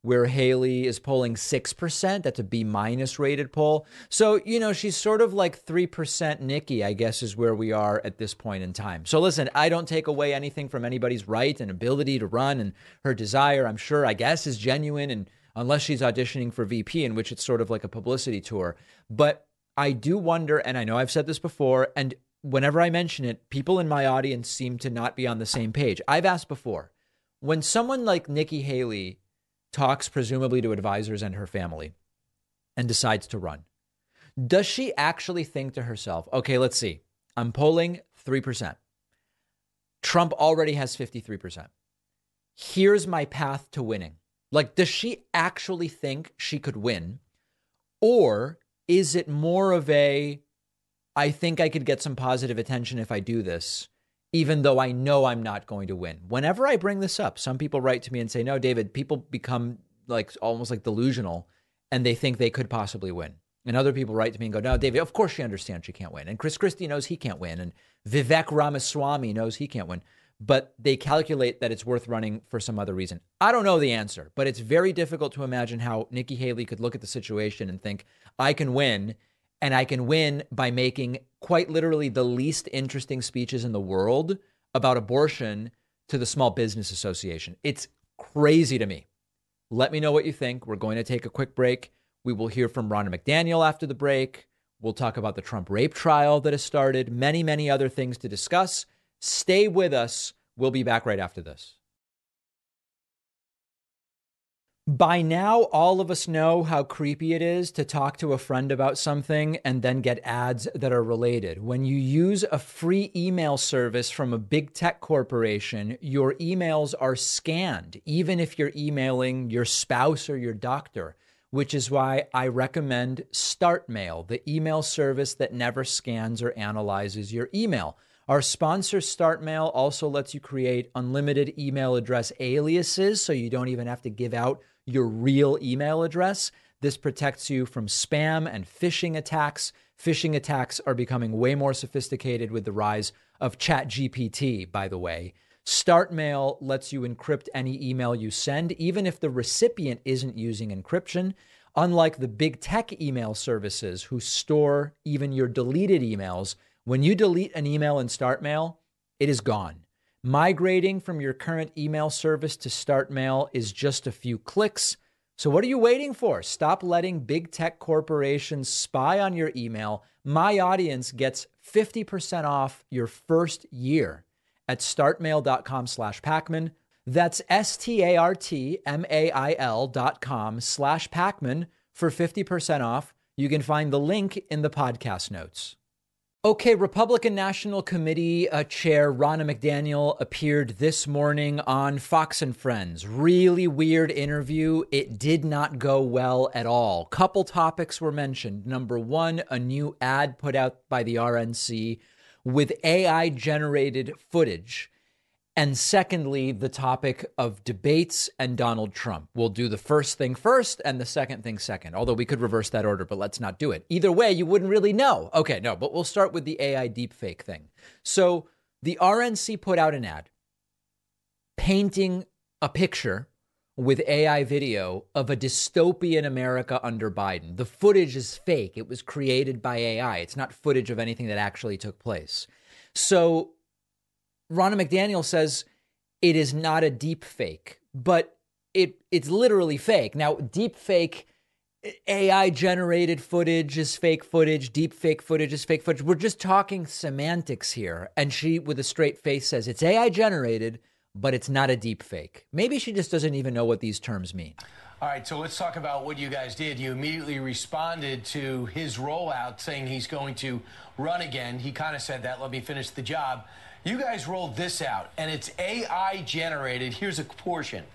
where Haley is polling 6%. That's a B minus rated poll. So, you know, she's sort of like 3% Nikki, I guess, is where we are at this point in time. So, listen, I don't take away anything from anybody's right and ability to run and her desire, I'm sure, I guess, is genuine. And unless she's auditioning for VP, in which it's sort of like a publicity tour. But I do wonder, and I know I've said this before, and whenever I mention it, people in my audience seem to not be on the same page. I've asked before when someone like Nikki Haley talks, presumably to advisors and her family, and decides to run, does she actually think to herself, okay, let's see, I'm polling 3%. Trump already has 53%. Here's my path to winning. Like, does she actually think she could win? Or is it more of a, I think I could get some positive attention if I do this, even though I know I'm not going to win. Whenever I bring this up, some people write to me and say, No, David, people become like almost like delusional and they think they could possibly win. And other people write to me and go, No, David, of course she understands she can't win. And Chris Christie knows he can't win. And Vivek Ramaswamy knows he can't win. But they calculate that it's worth running for some other reason. I don't know the answer, but it's very difficult to imagine how Nikki Haley could look at the situation and think, I can win and I can win by making quite literally the least interesting speeches in the world about abortion to the Small Business Association. It's crazy to me. Let me know what you think. We're going to take a quick break. We will hear from Ronna McDaniel after the break. We'll talk about the Trump rape trial that has started, many, many other things to discuss. Stay with us. We'll be back right after this. By now, all of us know how creepy it is to talk to a friend about something and then get ads that are related. When you use a free email service from a big tech corporation, your emails are scanned, even if you're emailing your spouse or your doctor, which is why I recommend StartMail, the email service that never scans or analyzes your email. Our sponsor, StartMail, also lets you create unlimited email address aliases so you don't even have to give out your real email address. This protects you from spam and phishing attacks. Phishing attacks are becoming way more sophisticated with the rise of ChatGPT, by the way. StartMail lets you encrypt any email you send, even if the recipient isn't using encryption. Unlike the big tech email services who store even your deleted emails, when you delete an email in StartMail, it is gone. Migrating from your current email service to StartMail is just a few clicks. So, what are you waiting for? Stop letting big tech corporations spy on your email. My audience gets 50% off your first year at startmail.com slash Pakman. That's S T A R T M A I L dot com slash Pakman for 50% off. You can find the link in the podcast notes. Okay, Republican National Committee uh, Chair Ronna McDaniel appeared this morning on Fox and Friends. Really weird interview. It did not go well at all. Couple topics were mentioned. Number one, a new ad put out by the RNC with AI generated footage. And secondly, the topic of debates and Donald Trump. We'll do the first thing first and the second thing second, although we could reverse that order, but let's not do it. Either way, you wouldn't really know. Okay, no, but we'll start with the AI deepfake thing. So the RNC put out an ad painting a picture with AI video of a dystopian America under Biden. The footage is fake. It was created by AI. It's not footage of anything that actually took place. So Ronna McDaniel says it is not a deep fake, but it it's literally fake. Now, deep fake AI generated footage is fake footage, deep fake footage is fake footage. We're just talking semantics here. And she, with a straight face, says it's AI generated, but it's not a deep fake. Maybe she just doesn't even know what these terms mean. All right, so let's talk about what you guys did. You immediately responded to his rollout saying he's going to run again. He kind of said that, let me finish the job. You guys rolled this out, and it's AI generated. Here's a portion.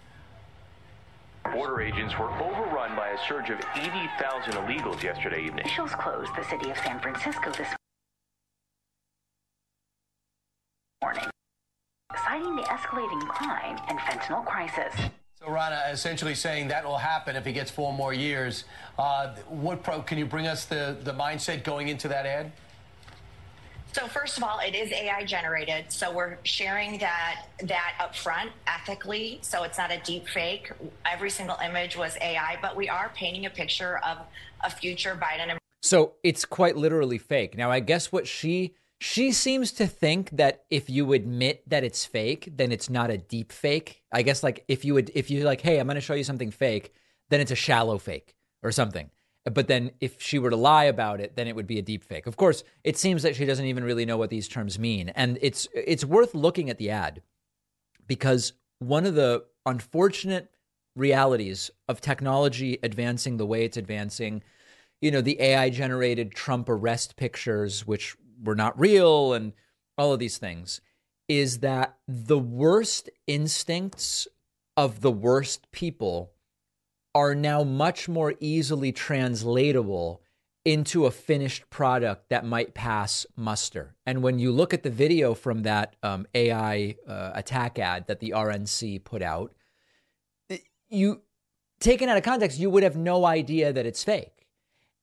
Border agents were overrun by a surge of 80,000 illegals yesterday evening. Officials closed the city of San Francisco this morning, citing the escalating crime and fentanyl crisis. So Ronna, essentially saying that will happen if he gets four more years. Uh, what pro, can you bring us the, the mindset going into that ad? So first of all, it is AI generated. So we're sharing that that up front ethically. So it's not a deep fake. Every single image was AI, but we are painting a picture of a future Biden. So it's quite literally fake. Now I guess what she she seems to think that if you admit that it's fake, then it's not a deep fake. I guess like if you would if you like, hey, I'm going to show you something fake, then it's a shallow fake or something. But then if she were to lie about it, then it would be a deep fake. Of course, it seems that she doesn't even really know what these terms mean. And it's it's worth looking at the ad because one of the unfortunate realities of technology advancing the way it's advancing, you know, the AI generated Trump arrest pictures, which were not real, and all of these things, is that the worst instincts of the worst people are now much more easily translatable into a finished product that might pass muster. And when you look at the video from that um, AI uh, attack ad that the RNC put out, you taken out of context, you would have no idea that it's fake.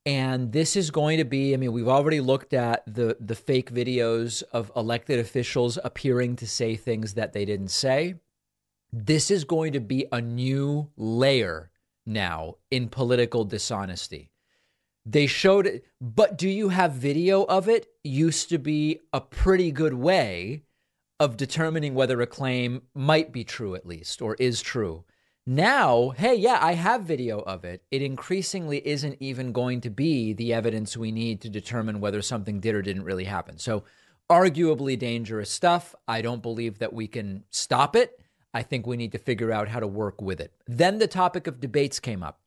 And this is going to be, I mean, we've already looked at the the fake videos of elected officials appearing to say things that they didn't say. This is going to be a new layer now in political dishonesty. They showed it, but do you have video of it? Used to be a pretty good way of determining whether a claim might be true, at least, or is true. Now, hey, yeah, I have video of it. It increasingly isn't even going to be the evidence we need to determine whether something did or didn't really happen. So, arguably dangerous stuff. I don't believe that we can stop it. I think we need to figure out how to work with it. Then the topic of debates came up.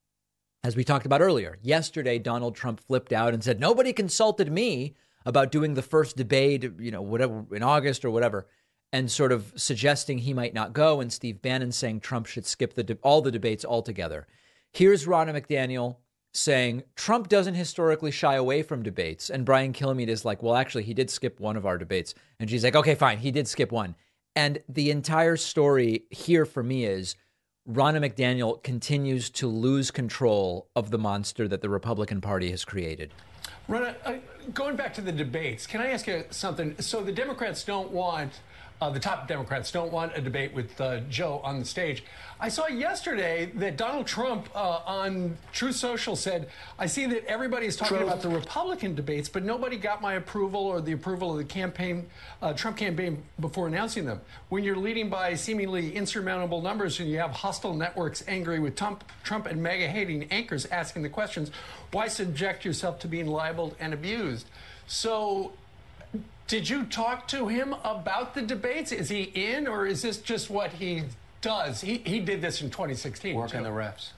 As we talked about earlier, yesterday Donald Trump flipped out and said, Nobody consulted me about doing the first debate, you know, whatever in August or whatever, and sort of suggesting he might not go. And Steve Bannon saying Trump should skip the de- all the debates altogether. Here's Ronna McDaniel saying Trump doesn't historically shy away from debates. And Brian Kilmeade is like, Well, actually, he did skip one of our debates. And she's like, Okay, fine, he did skip one. And the entire story here for me is Ronna McDaniel continues to lose control of the monster that the Republican Party has created. Ronna, uh, going back to the debates, can I ask you something? So the Democrats don't want, uh, the top Democrats don't want a debate with uh, Joe on the stage. I saw yesterday that Donald Trump uh, on Truth Social said, I see that everybody is talking True. about the Republican debates, but nobody got my approval or the approval of the campaign, uh, Trump campaign before announcing them. When you're leading by seemingly insurmountable numbers and you have hostile networks angry with Trump, Trump and MAGA hating anchors asking the questions, why subject yourself to being libeled and abused? So did you talk to him about the debates? Is he in, or is this just what he does? He, he did this in 2016. Working the refs.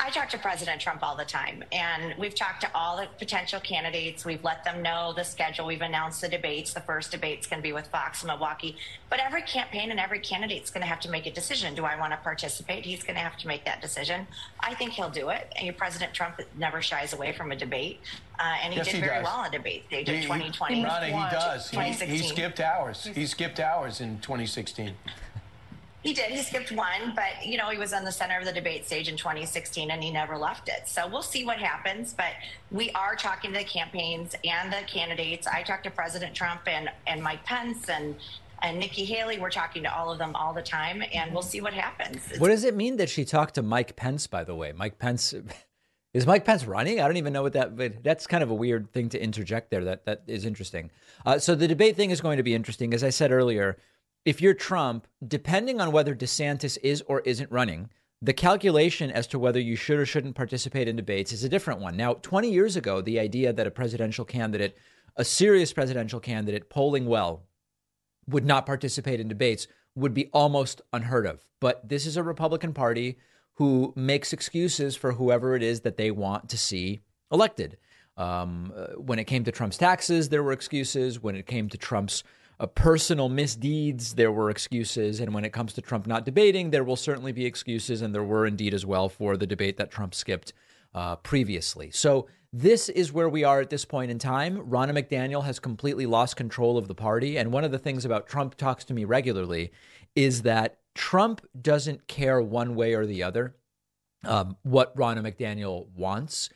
I talk to President Trump all the time, and we've talked to all the potential candidates. We've let them know the schedule. We've announced the debates. The first debate's going to be with Fox in Milwaukee. But every campaign and every candidate's going to have to make a decision. Do I want to participate? He's going to have to make that decision. I think he'll do it. And President Trump never shies away from a debate, uh, and he Yes, did he very does. well in a debate stage in He- he- 2020. Ronnie, he does. He, he skipped ours. He skipped ours in 2016. He did. He skipped one, but you know he was on the center of the debate stage in 2016, and he never left it. So we'll see what happens. But we are talking to the campaigns and the candidates. I talked to President Trump and and Mike Pence and and Nikki Haley. We're talking to all of them all the time, and we'll see what happens. What does it mean that she talked to Mike Pence, by the way? Mike Pence. Is Mike Pence running? I don't even know what that. But that's kind of a weird thing to interject there. That that is interesting. Uh, so the debate thing is going to be interesting. As I said earlier, if you're Trump, depending on whether DeSantis is or isn't running, the calculation as to whether you should or shouldn't participate in debates is a different one. Now, 20 years ago, the idea that a presidential candidate, a serious presidential candidate, polling well, would not participate in debates would be almost unheard of. But this is a Republican Party who makes excuses for whoever it is that they want to see elected. Um, uh, when it came to Trump's taxes, there were excuses. When it came to Trump's uh, personal misdeeds, there were excuses. And when it comes to Trump not debating, there will certainly be excuses. And there were indeed as well for the debate that Trump skipped uh, previously. So this is where we are at this point in time. Ronna McDaniel has completely lost control of the party. And one of the things about Trump talks to me regularly is that Trump doesn't care one way or the other um, what Ronna McDaniel wants.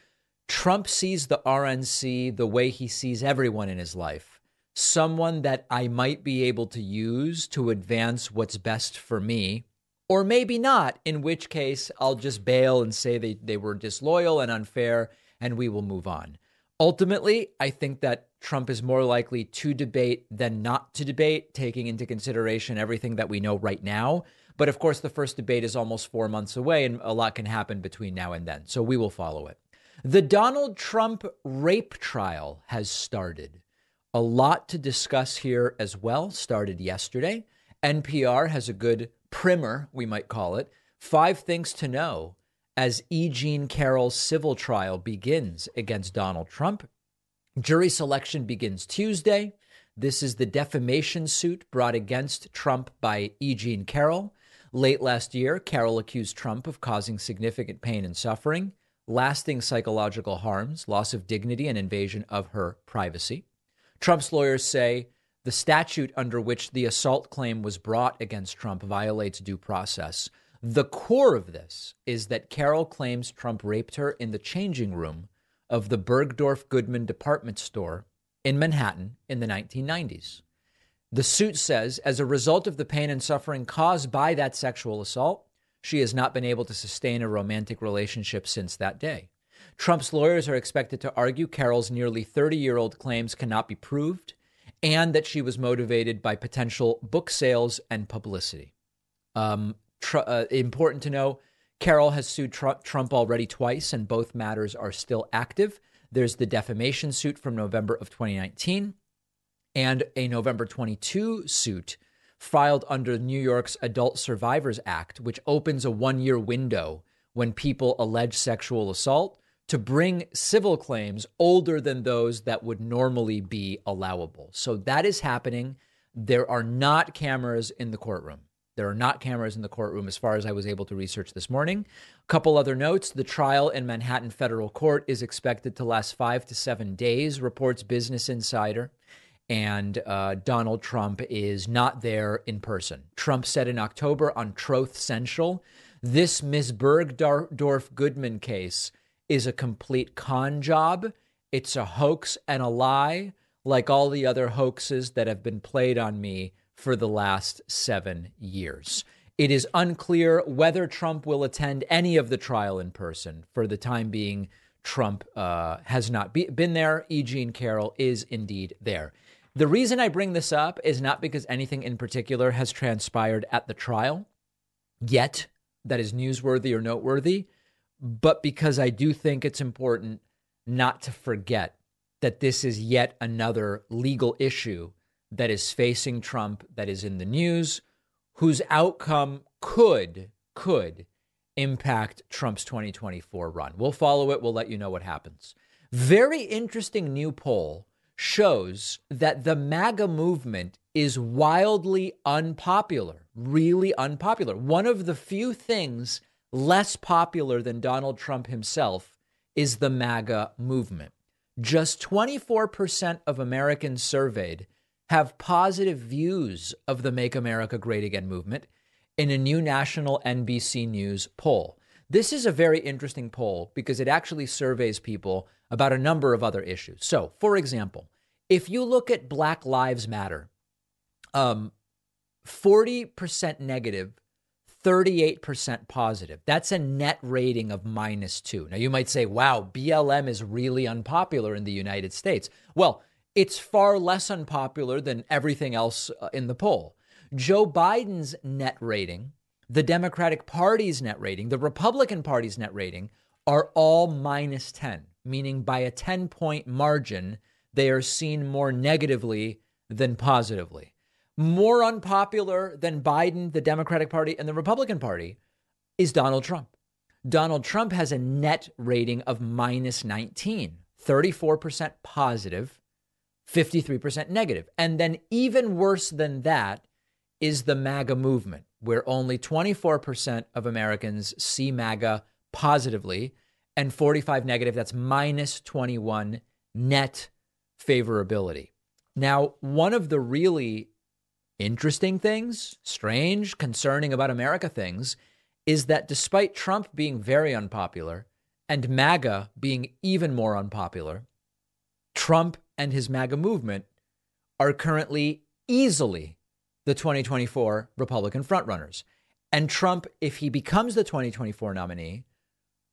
Trump sees the RNC the way he sees everyone in his life someone that I might be able to use to advance what's best for me, or maybe not, in which case I'll just bail and say they, they were disloyal and unfair, and we will move on. Ultimately, I think that Trump is more likely to debate than not to debate, taking into consideration everything that we know right now. But of course, the first debate is almost four months away, and a lot can happen between now and then. So we will follow it. The Donald Trump rape trial has started. A lot to discuss here as well. Started yesterday. NPR has a good primer, we might call it. Five things to know as E. Jean Carroll's civil trial begins against Donald Trump. Jury selection begins Tuesday. This is the defamation suit brought against Trump by E. Jean Carroll. Late last year, Carroll accused Trump of causing significant pain and suffering, lasting psychological harms, loss of dignity, and invasion of her privacy. Trump's lawyers say the statute under which the assault claim was brought against Trump violates due process. The core of this is that Carroll claims Trump raped her in the changing room of the Bergdorf Goodman department store in Manhattan in the 1990s. The suit says, as a result of the pain and suffering caused by that sexual assault, she has not been able to sustain a romantic relationship since that day. Trump's lawyers are expected to argue Carroll's nearly 30 year old claims cannot be proved and that she was motivated by potential book sales and publicity. Um, tr- uh, important to know Carroll has sued Tr- Trump already twice, and both matters are still active. There's the defamation suit from November of 2019 and a November 22 suit filed under New York's Adult Survivors Act, which opens a one year window when people allege sexual assault to bring civil claims older than those that would normally be allowable. So that is happening. There are not cameras in the courtroom. There are not cameras in the courtroom as far as I was able to research this morning. A couple other notes. The trial in Manhattan federal court is expected to last five to seven days, reports Business Insider. And uh, Donald Trump is not there in person. Trump said in October on Truth Social this Ms. Bergdorf Goodman case is a complete con job. It's a hoax and a lie, like all the other hoaxes that have been played on me for the last seven years. It is unclear whether Trump will attend any of the trial in person. For the time being, Trump uh, has not be- been there. E. Jean Carroll is indeed there. The reason I bring this up is not because anything in particular has transpired at the trial yet that is newsworthy or noteworthy, but because I do think it's important not to forget that this is yet another legal issue that is facing Trump, that is in the news, whose outcome could, could impact Trump's 2024 run. We'll follow it. We'll let you know what happens. Very interesting new poll shows that the MAGA movement is wildly unpopular, really unpopular. One of the few things less popular than Donald Trump himself is the MAGA movement. Just 24% of Americans surveyed have positive views of the Make America Great Again movement in a new national NBC News poll. This is a very interesting poll because it actually surveys people about a number of other issues. So, for example, if you look at Black Lives Matter, um, 40% negative, 38% positive. That's a net rating of minus two. Now, you might say, wow, BLM is really unpopular in the United States. Well, it's far less unpopular than everything else uh, in the poll. Joe Biden's net rating, the Democratic Party's net rating, the Republican Party's net rating are all minus 10 meaning by a 10 point margin, they are seen more negatively than positively. More unpopular than Biden, the Democratic Party, and the Republican Party is Donald Trump. Donald Trump has a net rating of minus 19, 34% positive, 53% negative. And then, even worse than that, is the MAGA movement, where only 24% of Americans see MAGA positively and 45 negative. That's minus 21 net favorability. Now, one of the really interesting things, strange, concerning about America things, is that despite Trump being very unpopular and MAGA being even more unpopular, Trump and his MAGA movement are currently easily the 2024 Republican frontrunners. And Trump, if he becomes the 2024 nominee,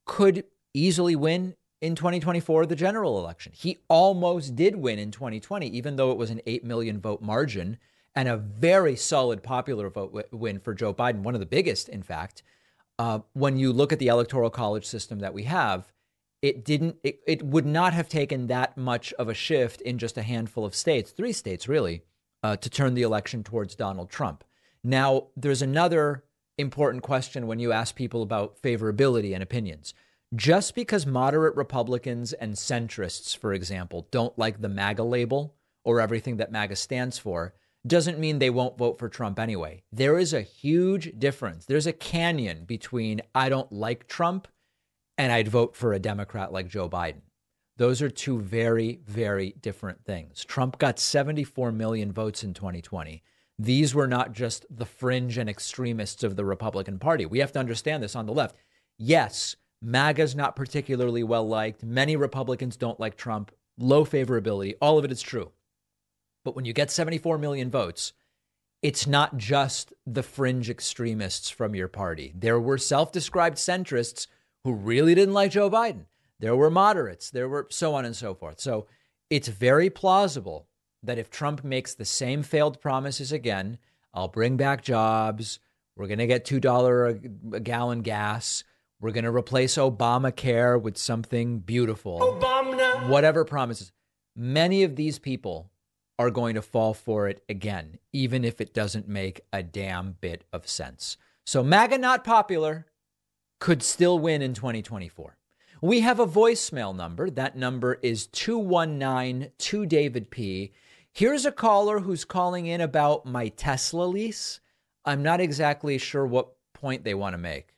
could easily win in 2024 the general election. He almost did win in 2020, even though it was an 8 million vote margin and a very solid popular vote w- win for Joe Biden, one of the biggest, in fact. Uh, when you look at the electoral college system that we have, it didn't, it, it would not have taken that much of a shift in just a handful of states, three states really, uh, to turn the election towards Donald Trump. Now, there's another important question when you ask people about favorability and opinions. Just because moderate Republicans and centrists, for example, don't like the MAGA label or everything that MAGA stands for, doesn't mean they won't vote for Trump anyway. There is a huge difference. There's a canyon between I don't like Trump and I'd vote for a Democrat like Joe Biden. Those are two very, very different things. Trump got 74 million votes in 2020. These were not just the fringe and extremists of the Republican Party. We have to understand this on the left. Yes, MAGA's not particularly well liked. Many Republicans don't like Trump. Low favorability. All of it is true. But when you get 74 million votes, it's not just the fringe extremists from your party. There were self described centrists who really didn't like Joe Biden. There were moderates. There were so on and so forth. So it's very plausible that if Trump makes the same failed promises again, I'll bring back jobs. We're going to get $2 a gallon gas. We're going to replace Obamacare with something beautiful. Obama. Whatever promises. Many of these people are going to fall for it again, even if it doesn't make a damn bit of sense. So, MAGA not popular could still win in 2024. We have a voicemail number. That number is 219 2 David P. Here's a caller who's calling in about my Tesla lease. I'm not exactly sure what point they want to make.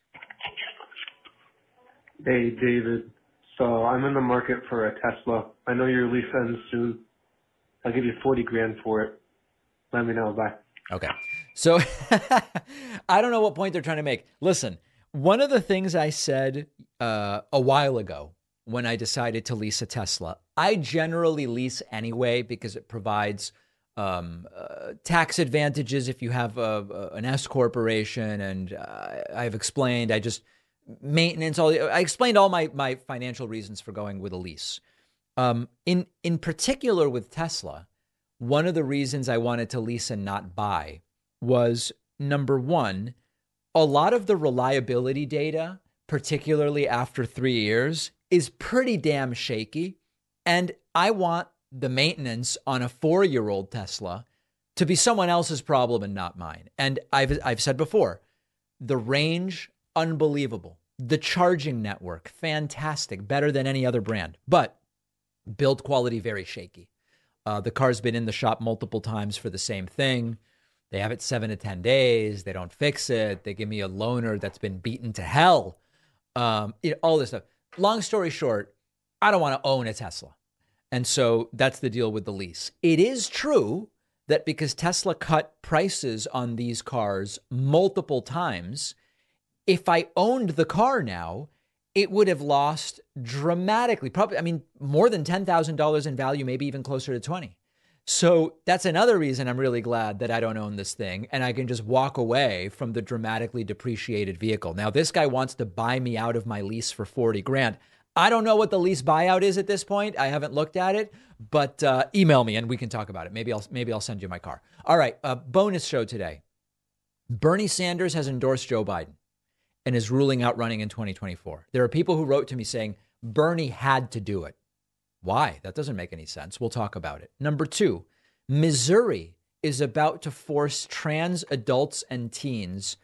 Hey, David. So I'm in the market for a Tesla. I know your lease ends soon. I'll give you 40 grand for it. Let me know. Bye. Okay. So I don't know what point they're trying to make. Listen, one of the things I said uh, a while ago when I decided to lease a Tesla, I generally lease anyway because it provides um, uh, tax advantages if you have a, a, an S corporation. And uh, I've explained, I just maintenance. All I explained all my my financial reasons for going with a lease. Um, in in particular with Tesla, one of the reasons I wanted to lease and not buy was number one, a lot of the reliability data, particularly after three years, is pretty damn shaky, and I want the maintenance on a four year old Tesla to be someone else's problem and not mine. And I've I've said before, the range unbelievable. The charging network, fantastic, better than any other brand, but build quality very shaky. Uh, the car's been in the shop multiple times for the same thing. They have it seven to 10 days. They don't fix it. They give me a loaner that's been beaten to hell. Um, know, all this stuff. Long story short, I don't want to own a Tesla. And so that's the deal with the lease. It is true that because Tesla cut prices on these cars multiple times, if I owned the car now, it would have lost dramatically. Probably, I mean, more than $10,000 in value, maybe even closer to 20. So that's another reason I'm really glad that I don't own this thing and I can just walk away from the dramatically depreciated vehicle. Now, this guy wants to buy me out of my lease for 40 grand. I don't know what the lease buyout is at this point. I haven't looked at it, but uh, email me and we can talk about it. Maybe I'll maybe I'll send you my car. All right, uh, bonus show today. Bernie Sanders has endorsed Joe Biden and is ruling out running in 2024. There are people who wrote to me saying Bernie had to do it. Why? That doesn't make any sense. We'll talk about it. Number two, Missouri is about to force trans adults and teens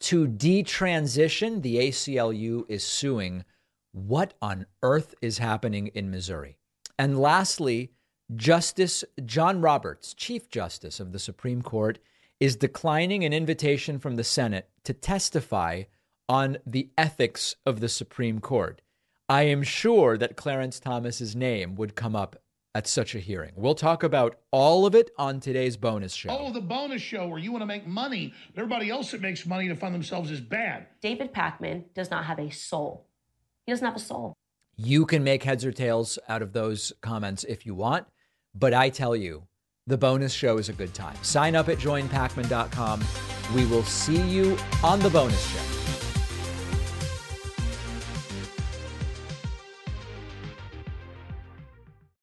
to detransition. The ACLU is suing. What on earth is happening in Missouri? And lastly, Justice John Roberts, Chief Justice of the Supreme Court, is declining an invitation from the Senate to testify on the ethics of the Supreme Court. I am sure that Clarence Thomas's name would come up at such a hearing. We'll talk about all of it on today's bonus show. Oh, the bonus show where you want to make money, but everybody else that makes money to fund themselves is bad. David Pakman does not have a soul. He doesn't have a soul. You can make heads or tails out of those comments if you want, but I tell you, the bonus show is a good time. Sign up at joinpakman.com. We will see you on the bonus show.